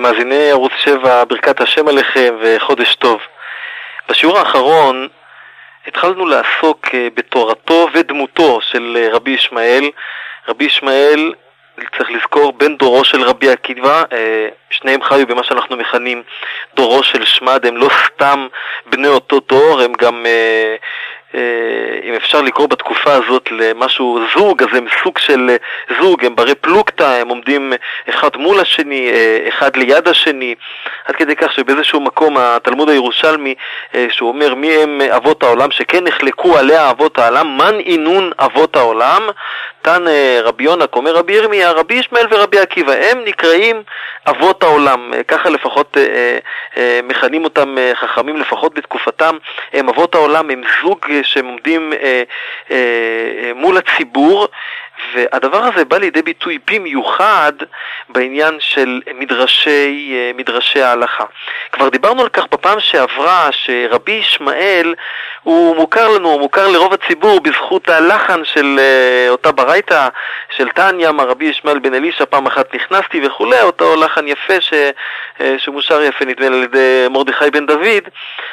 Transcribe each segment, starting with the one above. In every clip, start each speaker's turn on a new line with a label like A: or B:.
A: מאזיני ערוץ 7, ברכת השם עליכם וחודש טוב. בשיעור האחרון התחלנו לעסוק אה, בתורתו ודמותו של אה, רבי ישמעאל. רבי ישמעאל, צריך לזכור, בן דורו של רבי עקיבא, אה, שניהם חיו במה שאנחנו מכנים דורו של שמד, הם לא סתם בני אותו דור, הם גם אם אפשר לקרוא בתקופה הזאת למשהו זוג, אז הם סוג של אה, זוג, הם ברי פלוגתא, הם עומדים אחד מול השני, אה, אחד ליד השני, עד כדי כך שבאיזשהו מקום התלמוד הירושלמי, שהוא אומר מי הם אבות העולם, שכן נחלקו עליה אבות העולם, מן אינון אבות העולם, תן רבי יונק, אומר רבי ירמיה, רבי ישמעאל ורבי עקיבא, הם נקראים אבות העולם, ככה לפחות מכנים אותם חכמים, לפחות בתקופתם, הם אבות העולם, הם זוג שהם עומדים אה, אה, אה, מול הציבור, והדבר הזה בא לידי ביטוי במיוחד בעניין של מדרשי, אה, מדרשי ההלכה. כבר דיברנו על כך בפעם שעברה, שרבי ישמעאל הוא מוכר לנו, הוא מוכר לרוב הציבור בזכות הלחן של אה, אותה ברייתא של טניה, מה רבי ישמעאל בן אלישע, פעם אחת נכנסתי וכולי, אותו לחן יפה ש, אה, שמושר יפה נדמה לי על ידי מרדכי בן דוד,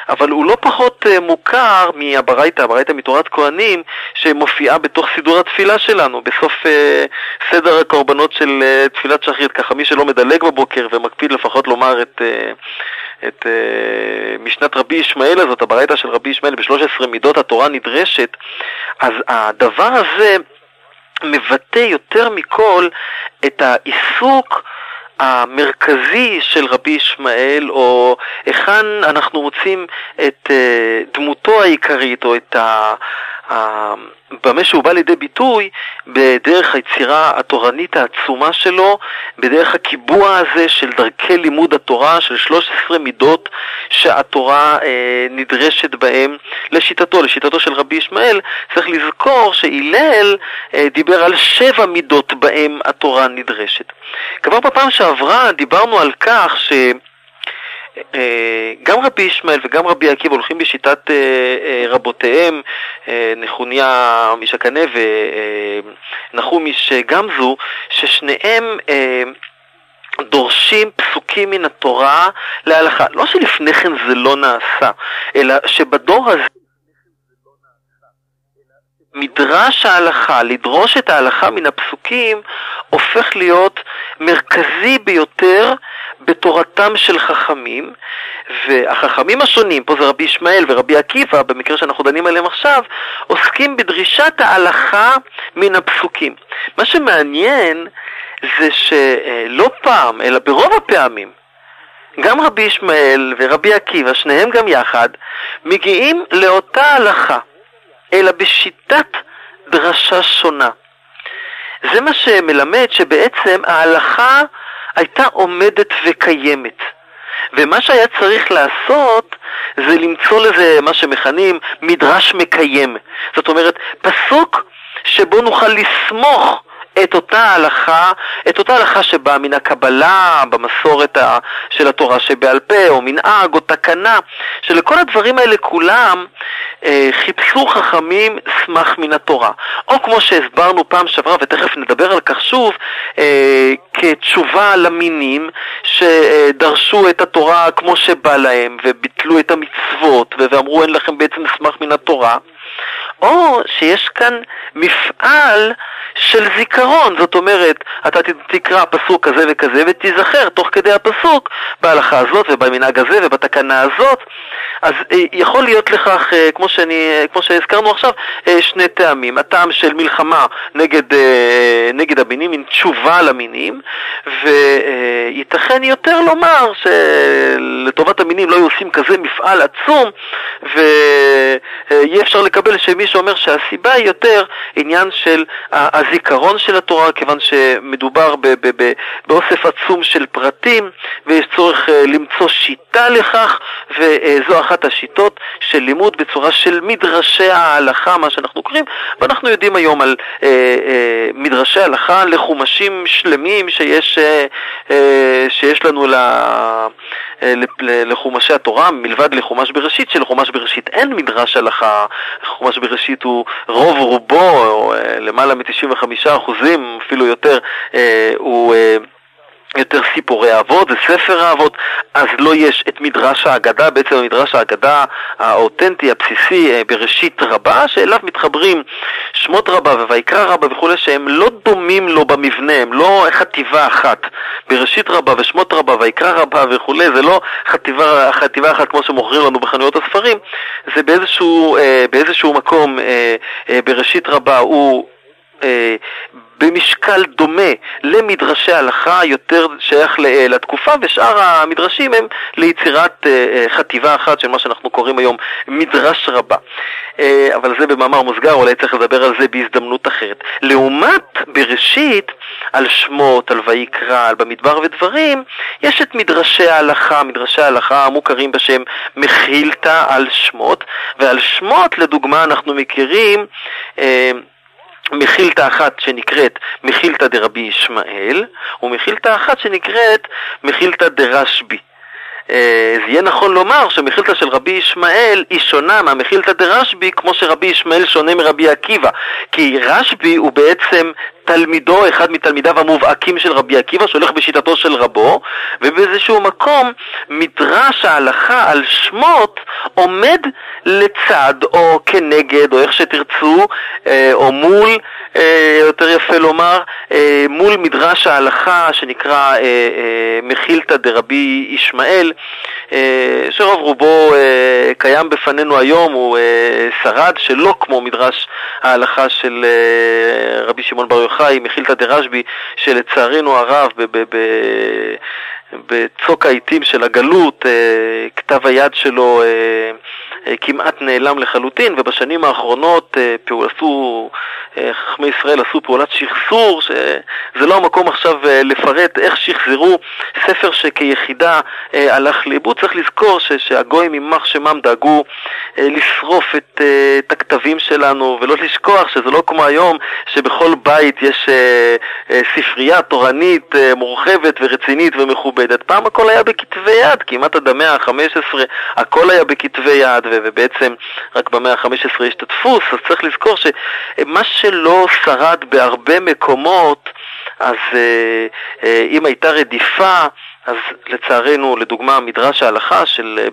A: אבל הוא לא פחות מוכר מהברייתא, הברייתא מתורת כהנים, שמופיעה בתוך סידור התפילה שלנו, בסוף uh, סדר הקורבנות של uh, תפילת שחרית, ככה מי שלא מדלג בבוקר ומקפיד לפחות לומר את, uh, את uh, משנת רבי ישמעאל הזאת, הברייתא של רבי ישמעאל ב-13 מידות התורה נדרשת, אז הדבר הזה מבטא יותר מכל את העיסוק המרכזי של רבי ישמעאל, או היכן אנחנו מוצאים את uh, דמותו העיקרית, או את ה... במה שהוא בא לידי ביטוי בדרך היצירה התורנית העצומה שלו, בדרך הקיבוע הזה של דרכי לימוד התורה, של 13 מידות שהתורה אה, נדרשת בהם לשיטתו, לשיטתו של רבי ישמעאל, צריך לזכור שהלל אה, דיבר על שבע מידות בהם התורה נדרשת. כבר בפעם שעברה דיברנו על כך ש... אה, גם רבי ישמעאל וגם רבי עקיבא הולכים בשיטת אה, אה, רבותיהם, נחוניה משקנה ונחומיש גמזו, ששניהם דורשים פסוקים מן התורה להלכה. לא שלפני כן זה לא נעשה, אלא שבדור הזה מדרש ההלכה, לדרוש את ההלכה מן הפסוקים, הופך להיות מרכזי ביותר בתורתם של חכמים, והחכמים השונים, פה זה רבי ישמעאל ורבי עקיבא, במקרה שאנחנו דנים עליהם עכשיו, עוסקים בדרישת ההלכה מן הפסוקים. מה שמעניין זה שלא פעם, אלא ברוב הפעמים, גם רבי ישמעאל ורבי עקיבא, שניהם גם יחד, מגיעים לאותה הלכה, אלא בשיטת דרשה שונה. זה מה שמלמד שבעצם ההלכה הייתה עומדת וקיימת. ומה שהיה צריך לעשות זה למצוא לזה מה שמכנים מדרש מקיים. זאת אומרת, פסוק שבו נוכל לסמוך את אותה הלכה, את אותה הלכה שבאה מן הקבלה, במסורת של התורה שבעל פה, או מנהג, או תקנה, שלכל הדברים האלה כולם אה, חיפשו חכמים סמך מן התורה. או כמו שהסברנו פעם שעברה, ותכף נדבר על כך שוב, אה, כתשובה למינים שדרשו את התורה כמו שבא להם, וביטלו את המצוות, ואמרו אין לכם בעצם סמך מן התורה. או שיש כאן מפעל של זיכרון, זאת אומרת, אתה תקרא פסוק כזה וכזה ותיזכר תוך כדי הפסוק בהלכה הזאת ובמנהג הזה ובתקנה הזאת, אז אה, יכול להיות לכך, אה, כמו, שאני, אה, כמו שהזכרנו עכשיו, שני טעמים. הטעם של מלחמה נגד, נגד המינים, מין תשובה למינים, וייתכן יותר לומר שלטובת המינים לא היו עושים כזה מפעל עצום, ויהיה אפשר לקבל שמי שאומר שהסיבה היא יותר עניין של הזיכרון של התורה, כיוון שמדובר באוסף עצום של פרטים, ויש צורך למצוא שיטה לכך, וזו אחת השיטות של לימוד בצורה של מדרשי ההלכה, מה שאנחנו קוראים, ואנחנו יודעים היום על אה, אה, מדרשי הלכה לחומשים שלמים שיש, אה, אה, שיש לנו ל... אה, לחומשי התורה, מלבד לחומש בראשית, שלחומש בראשית אין מדרש הלכה, חומש בראשית הוא רוב רובו, או אה, למעלה מ-95 אחוזים, אפילו יותר, אה, הוא... יותר סיפורי האבות, זה ספר האבות, אז לא יש את מדרש האגדה, בעצם המדרש האגדה האותנטי, הבסיסי, אה, בראשית רבה, שאליו מתחברים שמות רבה וויקרא רבה וכולי, שהם לא דומים לו במבנה, הם לא חטיבה אחת. בראשית רבה ושמות רבה ויקרא רבה וכולי, זה לא חטיבה, חטיבה אחת כמו שמוכרים לנו בחנויות הספרים, זה באיזשהו, אה, באיזשהו מקום בראשית רבה הוא אה, במשקל דומה למדרשי הלכה, יותר שייך לתקופה, ושאר המדרשים הם ליצירת אה, אה, חטיבה אחת של מה שאנחנו קוראים היום מדרש רבה. אבל זה במאמר מוסגר, אולי צריך לדבר על זה בהזדמנות אחרת. לעומת בראשית, על שמות, על ויקרא, על במדבר ודברים, יש את מדרשי ההלכה, מדרשי ההלכה המוכרים בשם מחילתא על שמות, ועל שמות, לדוגמה, אנחנו מכירים מחילתא אחת שנקראת מחילתא דרבי ישמעאל, ומחילתא אחת שנקראת מחילתא דרשב"י. אה, זה יהיה נכון לומר שמחילתא של רבי ישמעאל היא שונה מהמחילתא דרשב"י כמו שרבי ישמעאל שונה מרבי עקיבא כי רשב"י הוא בעצם תלמידו, אחד מתלמידיו המובהקים של רבי עקיבא, שהולך בשיטתו של רבו, ובאיזשהו מקום מדרש ההלכה על שמות עומד לצד או כנגד, או איך שתרצו, אה, או מול, אה, יותר יפה לומר, אה, מול מדרש ההלכה שנקרא מחילתא דרבי ישמעאל, שרוב רובו קיים בפנינו היום, הוא שרד שלא כמו מדרש ההלכה של רבי שמעון בר יוחנן חי, מחילתא דרשב"י, שלצערנו הרב בצוק העיתים של הגלות, אה, כתב היד שלו אה, כמעט נעלם לחלוטין, ובשנים האחרונות עשו, חכמי ישראל עשו פעולת שחזור, שזה לא המקום עכשיו לפרט איך שחזרו ספר שכיחידה הלך לאיבוד. צריך לזכור שהגויים יימח שמם דאגו לשרוף את, את הכתבים שלנו, ולא לשכוח שזה לא כמו היום שבכל בית יש ספרייה תורנית מורחבת ורצינית ומכובדת. פעם הכל היה בכתבי יד, כמעט עד המאה ה-15 הכל היה בכתבי יד, ובעצם רק במאה ה-15 יש את הדפוס, אז צריך לזכור שמה שלא שרד בהרבה מקומות, אז אה, אה, אם הייתה רדיפה, אז לצערנו, לדוגמה, מדרש ההלכה של,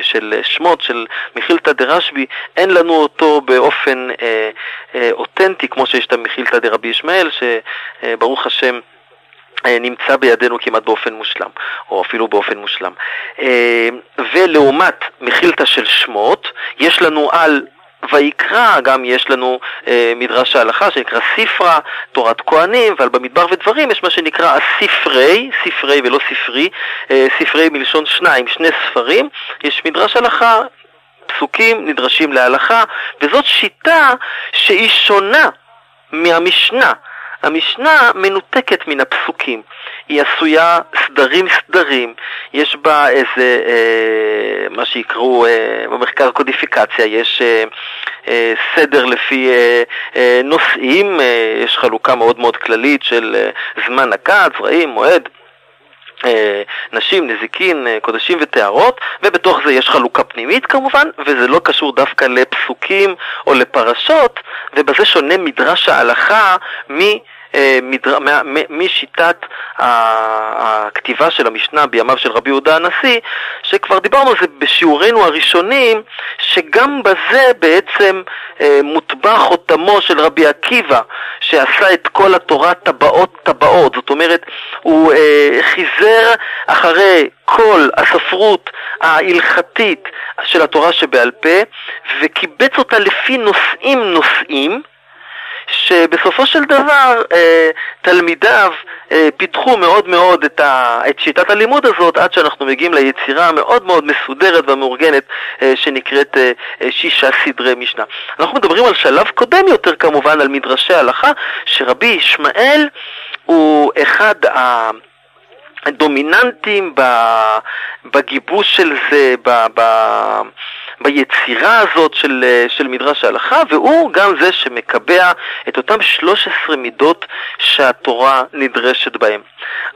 A: של שמות, של מחילתא דרשב"י, אין לנו אותו באופן אה, אה, אותנטי כמו שיש את המחילתא דרבי ישמעאל, שברוך השם אה, נמצא בידינו כמעט באופן מושלם, או אפילו באופן מושלם. אה, ולעומת מחילתא של שמות, יש לנו על ויקרא גם יש לנו אה, מדרש ההלכה שנקרא ספרא, תורת כהנים, ועל במדבר ודברים יש מה שנקרא הספרי, ספרי ולא ספרי, אה, ספרי מלשון שניים, שני ספרים, יש מדרש הלכה, פסוקים נדרשים להלכה, וזאת שיטה שהיא שונה מהמשנה. המשנה מנותקת מן הפסוקים, היא עשויה סדרים סדרים, יש בה איזה, אה, מה שיקראו אה, במחקר קודיפיקציה, יש אה, אה, סדר לפי אה, אה, נושאים, אה, יש חלוקה מאוד מאוד כללית של אה, זמן הקת, זרעים, מועד. אה, נשים, נזיקין, אה, קודשים וטהרות, ובתוך זה יש חלוקה פנימית כמובן, וזה לא קשור דווקא לפסוקים או לפרשות, ובזה שונה מדרש ההלכה מ... אה, משיטת הכתיבה של המשנה בימיו של רבי יהודה הנשיא, שכבר דיברנו על זה בשיעורינו הראשונים, שגם בזה בעצם אה, מוטבע חותמו של רבי עקיבא, שעשה את כל התורה טבעות טבעות, זאת אומרת, הוא אה, חיזר אחרי כל הספרות ההלכתית של התורה שבעל פה, וקיבץ אותה לפי נושאים נושאים, שבסופו של דבר אה, תלמידיו אה, פיתחו מאוד מאוד את, ה, את שיטת הלימוד הזאת עד שאנחנו מגיעים ליצירה המאוד מאוד מסודרת והמאורגנת אה, שנקראת שישה סדרי משנה. אנחנו מדברים על שלב קודם יותר כמובן, על מדרשי הלכה, שרבי ישמעאל הוא אחד ה... דומיננטים בגיבוש של זה, ב, ב, ביצירה הזאת של, של מדרש ההלכה, והוא גם זה שמקבע את אותם 13 מידות שהתורה נדרשת בהם.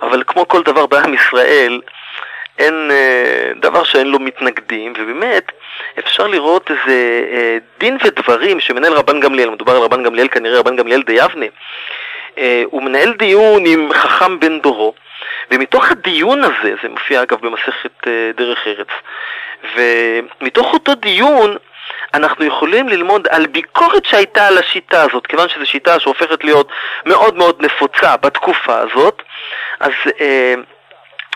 A: אבל כמו כל דבר בעם ישראל, אין אה, דבר שאין לו מתנגדים, ובאמת אפשר לראות איזה אה, דין ודברים שמנהל רבן גמליאל, מדובר על רבן גמליאל, כנראה רבן גמליאל די יבנה, אה, הוא מנהל דיון עם חכם בן דורו, ומתוך הדיון הזה, זה מופיע אגב במסכת אה, דרך ארץ, ומתוך אותו דיון אנחנו יכולים ללמוד על ביקורת שהייתה על השיטה הזאת, כיוון שזו שיטה שהופכת להיות מאוד מאוד נפוצה בתקופה הזאת, אז אה,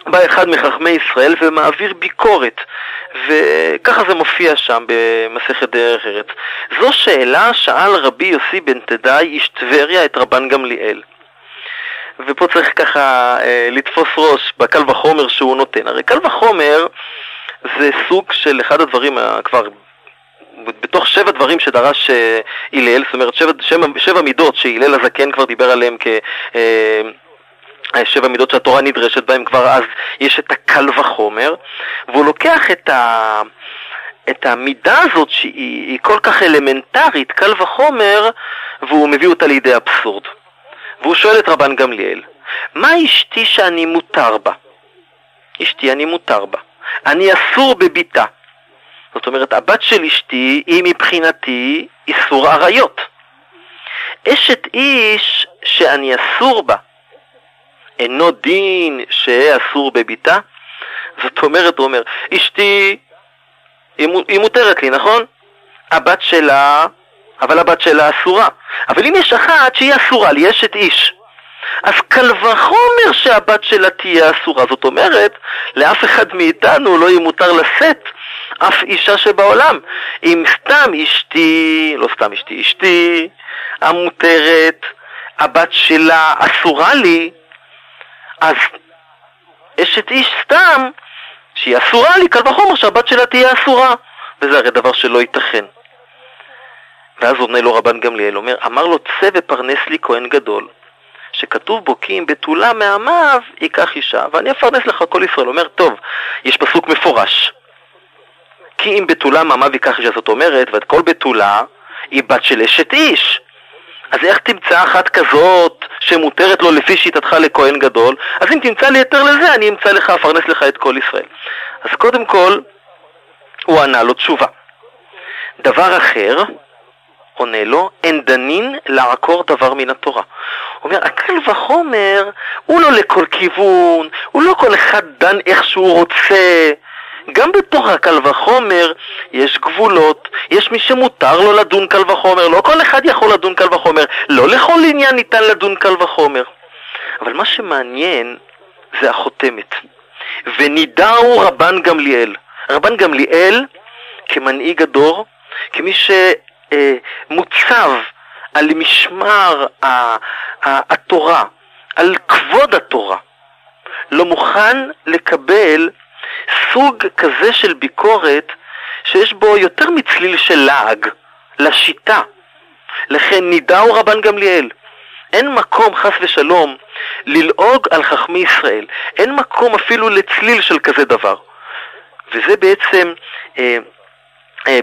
A: בא אחד מחכמי ישראל ומעביר ביקורת, וככה זה מופיע שם במסכת דרך ארץ. זו שאלה שאל רבי יוסי בן תדאי, איש טבריה, את רבן גמליאל. ופה צריך ככה אה, לתפוס ראש בקל וחומר שהוא נותן. הרי קל וחומר זה סוג של אחד הדברים כבר בתוך שבע דברים שדרש אה, הלל, זאת אומרת שבע, שבע, שבע מידות שהלל הזקן כבר דיבר עליהם כ... אה, שבע מידות שהתורה נדרשת בהן כבר אז יש את הקל וחומר, והוא לוקח את, ה, את המידה הזאת שהיא כל כך אלמנטרית, קל וחומר, והוא מביא אותה לידי אבסורד. והוא שואל את רבן גמליאל, מה אשתי שאני מותר בה? אשתי אני מותר בה. אני אסור בביתה. זאת אומרת, הבת של אשתי היא מבחינתי איסור עריות. אשת איש שאני אסור בה, אינו דין שאהיה אסור בביתה? זאת אומרת, הוא אומר, אשתי, היא מותרת לי, נכון? הבת שלה, אבל הבת שלה אסורה. אבל אם יש אחת שהיא אסורה לי, אשת איש, אז קל וחומר שהבת שלה תהיה אסורה. זאת אומרת, לאף אחד מאיתנו לא יהיה מותר לשאת אף אישה שבעולם. אם סתם אשתי, לא סתם אשתי, אשתי המותרת, הבת שלה אסורה לי, אז אשת איש סתם, שהיא אסורה לי, קל וחומר שהבת שלה תהיה אסורה. וזה הרי דבר שלא ייתכן. ואז עונה לו רבן גמליאל, אומר, אמר לו צא ופרנס לי כהן גדול, שכתוב בו כי אם בתולה מעמיו ייקח אישה, ואני אפרנס לך כל ישראל. אומר, טוב, יש פסוק מפורש, כי אם בתולה מעמיו ייקח אישה, זאת אומרת, ואת כל בתולה היא בת של אשת איש. אז איך תמצא אחת כזאת שמותרת לו לפי שיטתך לכהן גדול? אז אם תמצא לי היתר לזה, אני אמצא לך, אפרנס לך את כל ישראל. אז קודם כל, הוא ענה לו תשובה. דבר אחר, עונה לו, אין דנין לעקור דבר מן התורה. הוא אומר, הקל וחומר הוא לא לכל כיוון, הוא לא כל אחד דן איך שהוא רוצה. גם בתוך הקל וחומר יש גבולות, יש מי שמותר לו לדון קל וחומר, לא כל אחד יכול לדון קל וחומר, לא לכל עניין ניתן לדון קל וחומר. אבל מה שמעניין זה החותמת. ונידעו רבן גמליאל. רבן גמליאל, כמנהיג הדור, כמי שמוצב על משמר התורה, על כבוד התורה, לא מוכן לקבל סוג כזה של ביקורת שיש בו יותר מצליל של לעג, לשיטה. לכן נידעו רבן גמליאל. אין מקום, חס ושלום, ללעוג על חכמי ישראל. אין מקום אפילו לצליל של כזה דבר. וזה בעצם אה, אה,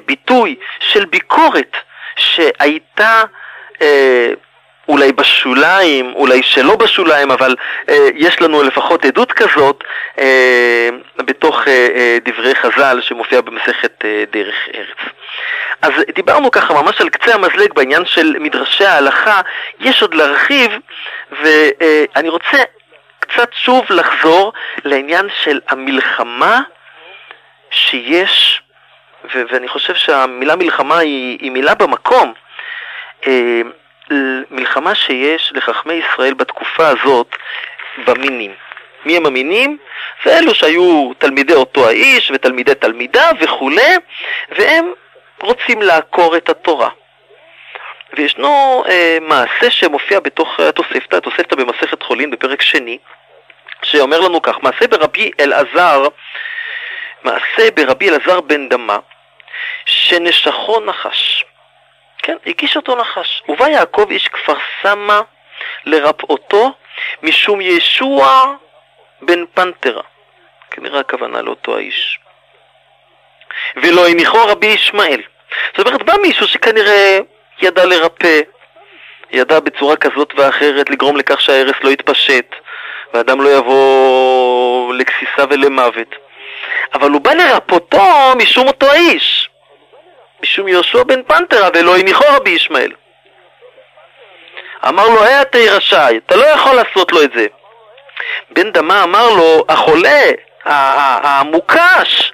A: ביטוי של ביקורת שהייתה אה, אולי בשוליים, אולי שלא בשוליים, אבל אה, יש לנו לפחות עדות כזאת אה, בתוך אה, אה, דברי חז"ל שמופיע במסכת אה, דרך ארץ. אז דיברנו ככה ממש על קצה המזלג בעניין של מדרשי ההלכה, יש עוד להרחיב, ואני רוצה קצת שוב לחזור לעניין של המלחמה שיש, ו- ואני חושב שהמילה מלחמה היא, היא מילה במקום, אה, מלחמה שיש לחכמי ישראל בתקופה הזאת במינים. מי הם המינים? ואלו שהיו תלמידי אותו האיש ותלמידי תלמידיו וכולי, והם רוצים לעקור את התורה. וישנו אה, מעשה שמופיע בתוך התוספתא, התוספתא במסכת חולין בפרק שני, שאומר לנו כך, מעשה ברבי אלעזר, מעשה ברבי אלעזר בן דמה, שנשכו נחש. כן, הגיש אותו נחש. ובא יעקב איש כפר סמא לרפאותו משום ישוע בן פנתרה. כנראה הכוונה לאותו האיש. ולא הניחו רבי ישמעאל. זאת אומרת, בא מישהו שכנראה ידע לרפא, ידע בצורה כזאת ואחרת לגרום לכך שההרס לא יתפשט, ואדם לא יבוא לגסיסה ולמוות. אבל הוא בא לרפאותו משום אותו האיש. משום יהושע בן פנתרה הניחו רבי ישמעאל. אמר לו, היי אתה רשאי, אתה לא יכול לעשות לו את זה. בן דמה אמר לו, החולה, המוקש,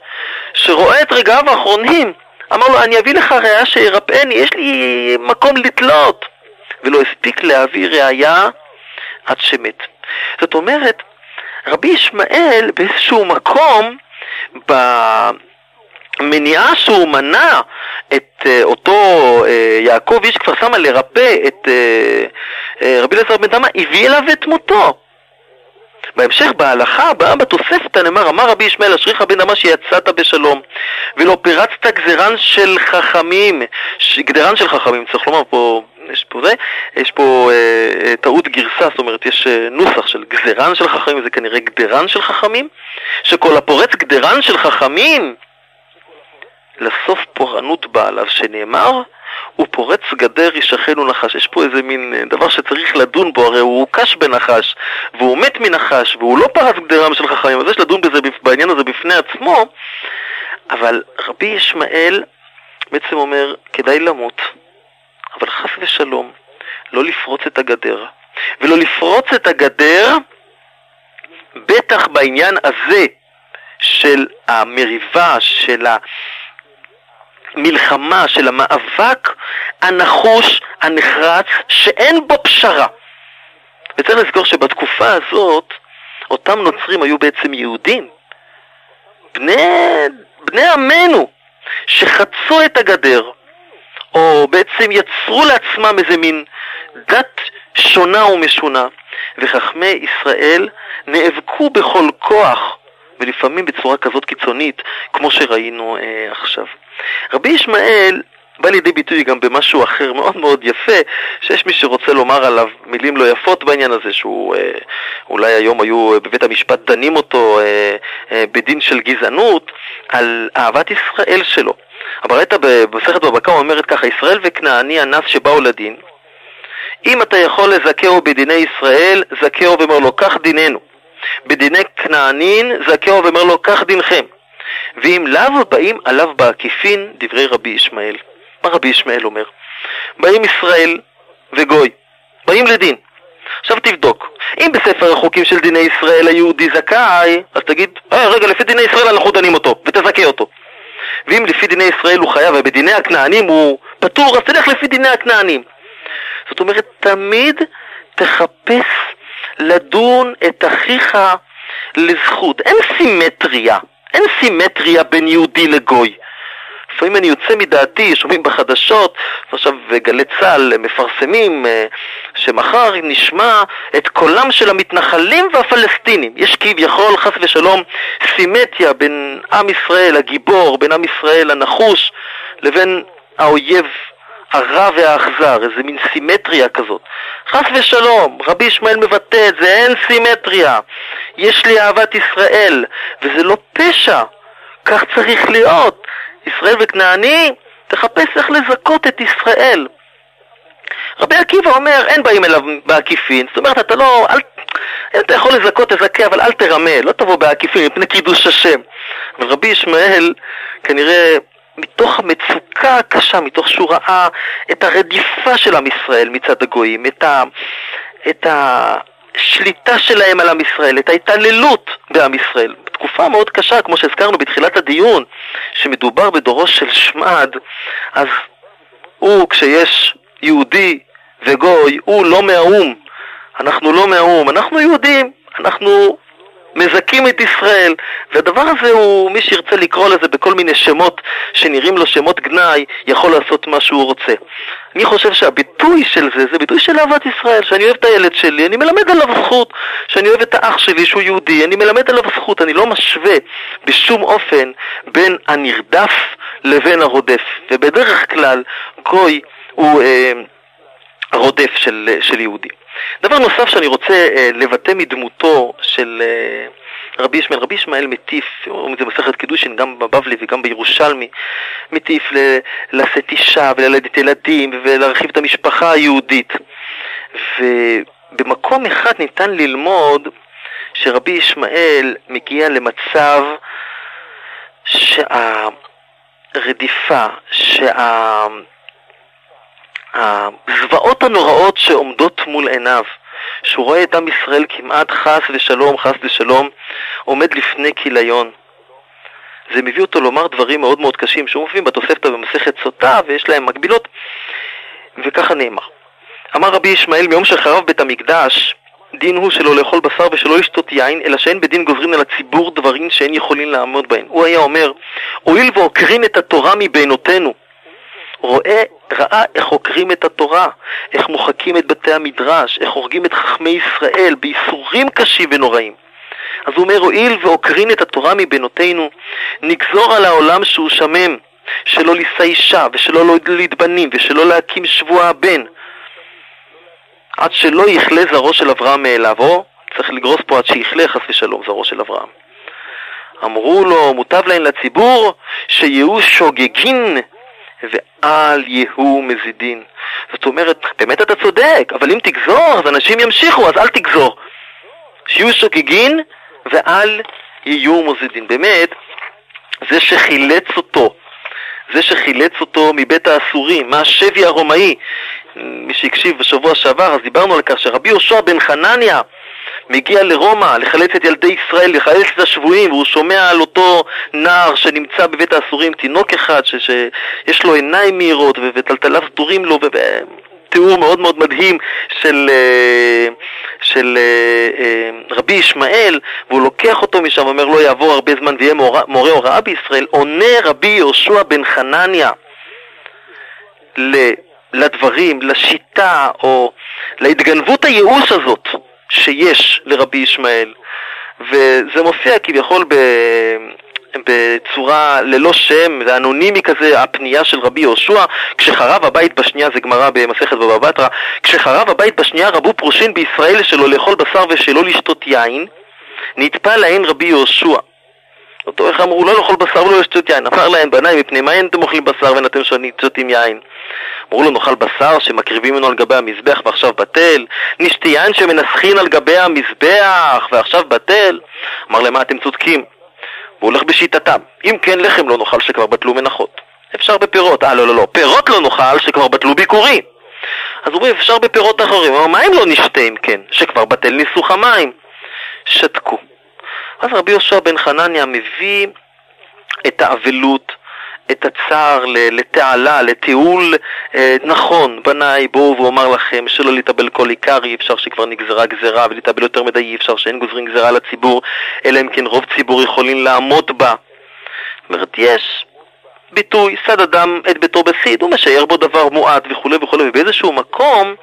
A: שרואה את רגעיו האחרונים, אמר לו, אני אביא לך ראייה שירפאני, יש לי מקום לתלות. ולא הספיק להביא ראייה עד שמת. זאת אומרת, רבי ישמעאל באיזשהו מקום, במניעה שהוא מנע את uh, אותו uh, יעקב איש כפר סמא לרפא את uh, רבי אליעזר בן דמה, הביא אליו את מותו. בהמשך, בהלכה הבאה בתוספתא נאמר, אמר רבי ישמעאל, אשריך בן דמה שיצאת בשלום, ולא פרצת גזירן של חכמים, גדרן של חכמים, צריך לומר פה יש פה זה, יש פה אה, אה, טעות גרסה, זאת אומרת יש אה, נוסח של גזרן של חכמים, זה כנראה גדרן של חכמים, שכל הפורץ גדרן של חכמים, לסוף פורענות בעליו שנאמר, הוא פורץ גדר ישכנו נחש. יש פה איזה מין אה, דבר שצריך לדון בו, הרי הוא הוקש בנחש, והוא מת מנחש, והוא לא פרץ גדרם של חכמים, אז יש לדון בזה, בעניין הזה בפני עצמו, אבל רבי ישמעאל בעצם אומר, כדאי למות. אבל חס ושלום, לא לפרוץ את הגדר. ולא לפרוץ את הגדר, בטח בעניין הזה של המריבה, של המלחמה, של המאבק הנחוש, הנחרץ, שאין בו פשרה. וצריך לזכור שבתקופה הזאת, אותם נוצרים היו בעצם יהודים. בני, בני עמנו, שחצו את הגדר, או בעצם יצרו לעצמם איזה מין דת שונה ומשונה, וחכמי ישראל נאבקו בכל כוח, ולפעמים בצורה כזאת קיצונית, כמו שראינו אה, עכשיו. רבי ישמעאל בא לידי ביטוי גם במשהו אחר מאוד מאוד יפה, שיש מי שרוצה לומר עליו מילים לא יפות בעניין הזה, שהוא אה, אולי היום היו בבית המשפט דנים אותו אה, אה, בדין של גזענות, על אהבת ישראל שלו. הברייתא במסכת בבא קמא אומרת ככה, ישראל וכנעני הנס שבאו לדין, אם אתה יכול לזכהו בדיני ישראל, זכהו ואומר לו, כך דיננו. בדיני כנענין, זכהו ואומר לו, כך דינכם. ואם לאו באים עליו בעקיפין, דברי רבי ישמעאל. מה רבי ישמעאל אומר? באים ישראל וגוי, באים לדין. עכשיו תבדוק, אם בספר החוקים של דיני ישראל היהודי זכאי, אז תגיד, אה, רגע, לפי דיני ישראל אנחנו דנים אותו, ותזכה אותו. ואם לפי דיני ישראל הוא חייב ובדיני הכנענים הוא פטור, אז תלך לפי דיני הכנענים. זאת אומרת, תמיד תחפש לדון את אחיך לזכות. אין סימטריה, אין סימטריה בין יהודי לגוי. לפעמים אני יוצא מדעתי, שומעים בחדשות, ועכשיו גלי צה"ל מפרסמים אה, שמחר נשמע את קולם של המתנחלים והפלסטינים. יש כביכול, חס ושלום, סימטיה בין עם ישראל הגיבור, בין עם ישראל הנחוש, לבין האויב הרע והאכזר, איזה מין סימטריה כזאת. חס ושלום, רבי ישמעאל מבטא את זה, אין סימטריה. יש לי אהבת ישראל, וזה לא פשע, כך צריך להיות. ישראל וכנעני, תחפש איך לזכות את ישראל. רבי עקיבא אומר, אין באים אליו בעקיפין, זאת אומרת, אתה לא, אל, אם אתה יכול לזכות, תזכה, אבל אל תרמה, לא תבוא בעקיפין מפני קידוש השם. אבל רבי ישמעאל, כנראה מתוך המצוקה הקשה, מתוך שהוא ראה את הרדיפה של עם ישראל מצד הגויים, את, ה, את השליטה שלהם על עם ישראל, את ההתעללות בעם ישראל. בתקופה מאוד קשה, כמו שהזכרנו בתחילת הדיון, שמדובר בדורו של שמד, אז הוא, כשיש יהודי וגוי, הוא לא מהאו"ם. אנחנו לא מהאו"ם, אנחנו יהודים, אנחנו מזכים את ישראל, והדבר הזה הוא, מי שירצה לקרוא לזה בכל מיני שמות שנראים לו שמות גנאי, יכול לעשות מה שהוא רוצה. אני חושב שהביטוי של זה, זה ביטוי של אהבת ישראל, שאני אוהב את הילד שלי, אני מלמד עליו זכות, שאני אוהב את האח שלי שהוא יהודי, אני מלמד עליו זכות, אני לא משווה בשום אופן בין הנרדף לבין הרודף, ובדרך כלל גוי הוא אה, רודף של, של יהודי. דבר נוסף שאני רוצה אה, לבטא מדמותו של אה, רבי ישמעאל, רבי ישמעאל מטיף, אומרים את זה במסכת קידושין, גם בבבלי וגם בירושלמי, מטיף לשאת אישה וללדת ילדים ולהרחיב את המשפחה היהודית. ובמקום אחד ניתן ללמוד שרבי ישמעאל מגיע למצב שהרדיפה, שה... הזוועות הנוראות שעומדות מול עיניו, שהוא רואה את עם ישראל כמעט חס ושלום, חס ושלום, עומד לפני כיליון. זה מביא אותו לומר דברים מאוד מאוד קשים שמופיעים בתוספתא במסכת סוטה ויש להם מקבילות, וככה נאמר. אמר רבי ישמעאל מיום שחרב בית המקדש, דין הוא שלא לאכול בשר ושלא לשתות יין, אלא שאין בדין גוזרים על הציבור דברים שאין יכולים לעמוד בהן. הוא היה אומר, הואיל ועוקרין את התורה מבינותינו, רואה, ראה איך עוקרים את התורה, איך מוחקים את בתי המדרש, איך הורגים את חכמי ישראל בייסורים קשים ונוראים. אז הוא אומר, הואיל ועוקרין את התורה מבינותינו, נגזור על העולם שהוא שמם, שלא לישא אישה, ושלא להוליד בנים, ושלא להקים שבוע הבן, עד שלא יכלה זרעו של אברהם מאליו, או צריך לגרוס פה עד שיכלה חס ושלום זרעו של אברהם. אמרו לו, מוטב להן לציבור, שיהיו שוגגין ואל יהיו מזידין. זאת אומרת, באמת אתה צודק, אבל אם תגזור, אז אנשים ימשיכו, אז אל תגזור. שיהיו שוגגין ואל יהיו מזידין. באמת, זה שחילץ אותו, זה שחילץ אותו מבית האסורים, מהשבי הרומאי, מי שהקשיב בשבוע שעבר, אז דיברנו על כך שרבי יהושע בן חנניה מגיע לרומא לחלץ את ילדי ישראל, לחלץ את השבויים, והוא שומע על אותו נער שנמצא בבית האסורים, תינוק אחד ש, שיש לו עיניים מהירות וטלטליו סדורים לו, תיאור מאוד מאוד מדהים של, אה, של אה, אה, רבי ישמעאל, והוא לוקח אותו משם ואומר לא יעבור הרבה זמן ויהיה מורה, מורה הוראה בישראל, עונה רבי יהושע בן חנניה לדברים, לשיטה או להתגנבות הייאוש הזאת שיש לרבי ישמעאל. וזה מופיע כביכול ב... בצורה ללא שם, זה אנונימי כזה, הפנייה של רבי יהושע, כשחרב הבית בשנייה, זה גמרא במסכת בבא בתרא, כשחרב הבית בשנייה רבו פרושין בישראל שלא לאכול בשר ושלא לשתות יין, נטפל להן רבי יהושע. אותו איך אמרו לא לאכול בשר ולא לשתות יין, אמר להם בניי מפני מה אין אתם אוכלים בשר ואין אתם שותים יין? אמרו לו נאכל בשר שמקריבים ממנו על גבי המזבח ועכשיו בטל, נשתי יין שמנסחין על גבי המזבח ועכשיו בטל? אמר להם מה אתם צודקים? והוא הולך בשיטתם. אם כן לחם לא נאכל שכבר בטלו מנחות. אפשר בפירות. אה, לא, לא, לא. פירות לא נאכל שכבר בטלו ביקורים. אז אומרים, אפשר בפירות אחרים. אבל מה אם לא נשתה אם כן? שכבר בטל ניסוך המים. שתקו. אז רבי יהושע בן חנניה מביא את האבלות, את הצער לתעלה, לתיעול אה, נכון, בניי בואו ואומר לכם שלא להתאבל כל עיקר, אי אפשר שכבר נגזרה גזרה ולהתאבל יותר מדי אי אפשר שאין גוזרים גזרה לציבור, אלא אם כן רוב ציבור יכולים לעמוד בה. זאת אומרת, יש ביטוי, סד אדם את ביתו בסיד, הוא משייר בו דבר מועט וכולי וכולי, ובאיזשהו מקום,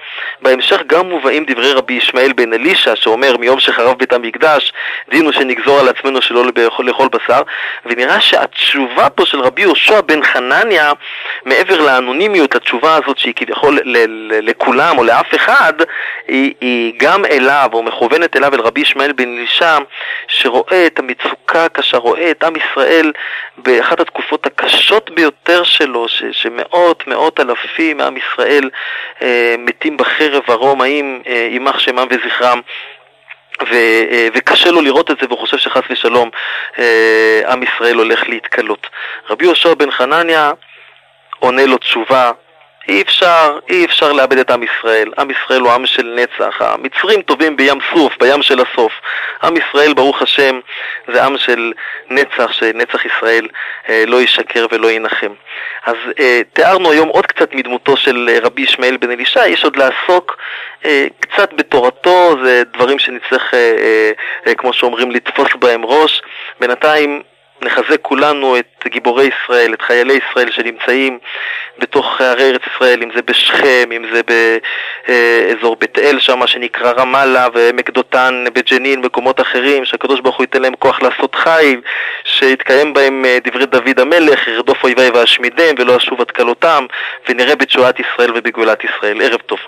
A: בהמשך גם מובאים דברי רבי ישמעאל בן אלישע, שאומר מיום שחרב בית המקדש, דין הוא שנגזור על עצמנו שלא לאכול בשר, ונראה שהתשובה פה של רבי יהושע בן חנניה, מעבר לאנונימיות, התשובה הזאת שהיא כביכול לכולם או לאף אחד, היא, היא גם אליו, או מכוונת אליו, אל רבי ישמעאל בן אלישע, שרואה את המצוקה הקשה, רואה את עם ישראל באחת התקופות הקשות הגדולות ביותר שלו, ש, שמאות מאות אלפים מעם ישראל אה, מתים בחרב הרומאים, אה, יימח שמם וזכרם. ו, אה, וקשה לו לראות את זה והוא חושב שחס ושלום אה, עם ישראל הולך להתקלות. רבי יהושע בן חנניה עונה לו תשובה אי אפשר, אי אפשר לאבד את עם ישראל. עם ישראל הוא עם של נצח. המצרים טובים בים סוף, בים של הסוף. עם ישראל, ברוך השם, זה עם של נצח, שנצח ישראל אה, לא ישקר ולא ינחם. אז אה, תיארנו היום עוד קצת מדמותו של אה, רבי ישמעאל בן אלישע, יש עוד לעסוק אה, קצת בתורתו, זה דברים שנצטרך, אה, אה, אה, כמו שאומרים, לתפוס בהם ראש. בינתיים נחזק כולנו את גיבורי ישראל, את חיילי ישראל שנמצאים בתוך ערי ארץ ישראל, אם זה בשכם, אם זה באזור בית אל שם, שנקרא רמאללה, ועמק דותן בג'נין, מקומות אחרים, שהקדוש ברוך הוא ייתן להם כוח לעשות חיל, שיתקיים בהם אה, דברי דוד המלך, ירדוף אויבי ואשמידם ולא אשוב עד כלותם, ונראה בתשועת ישראל ובגאולת ישראל. ערב טוב.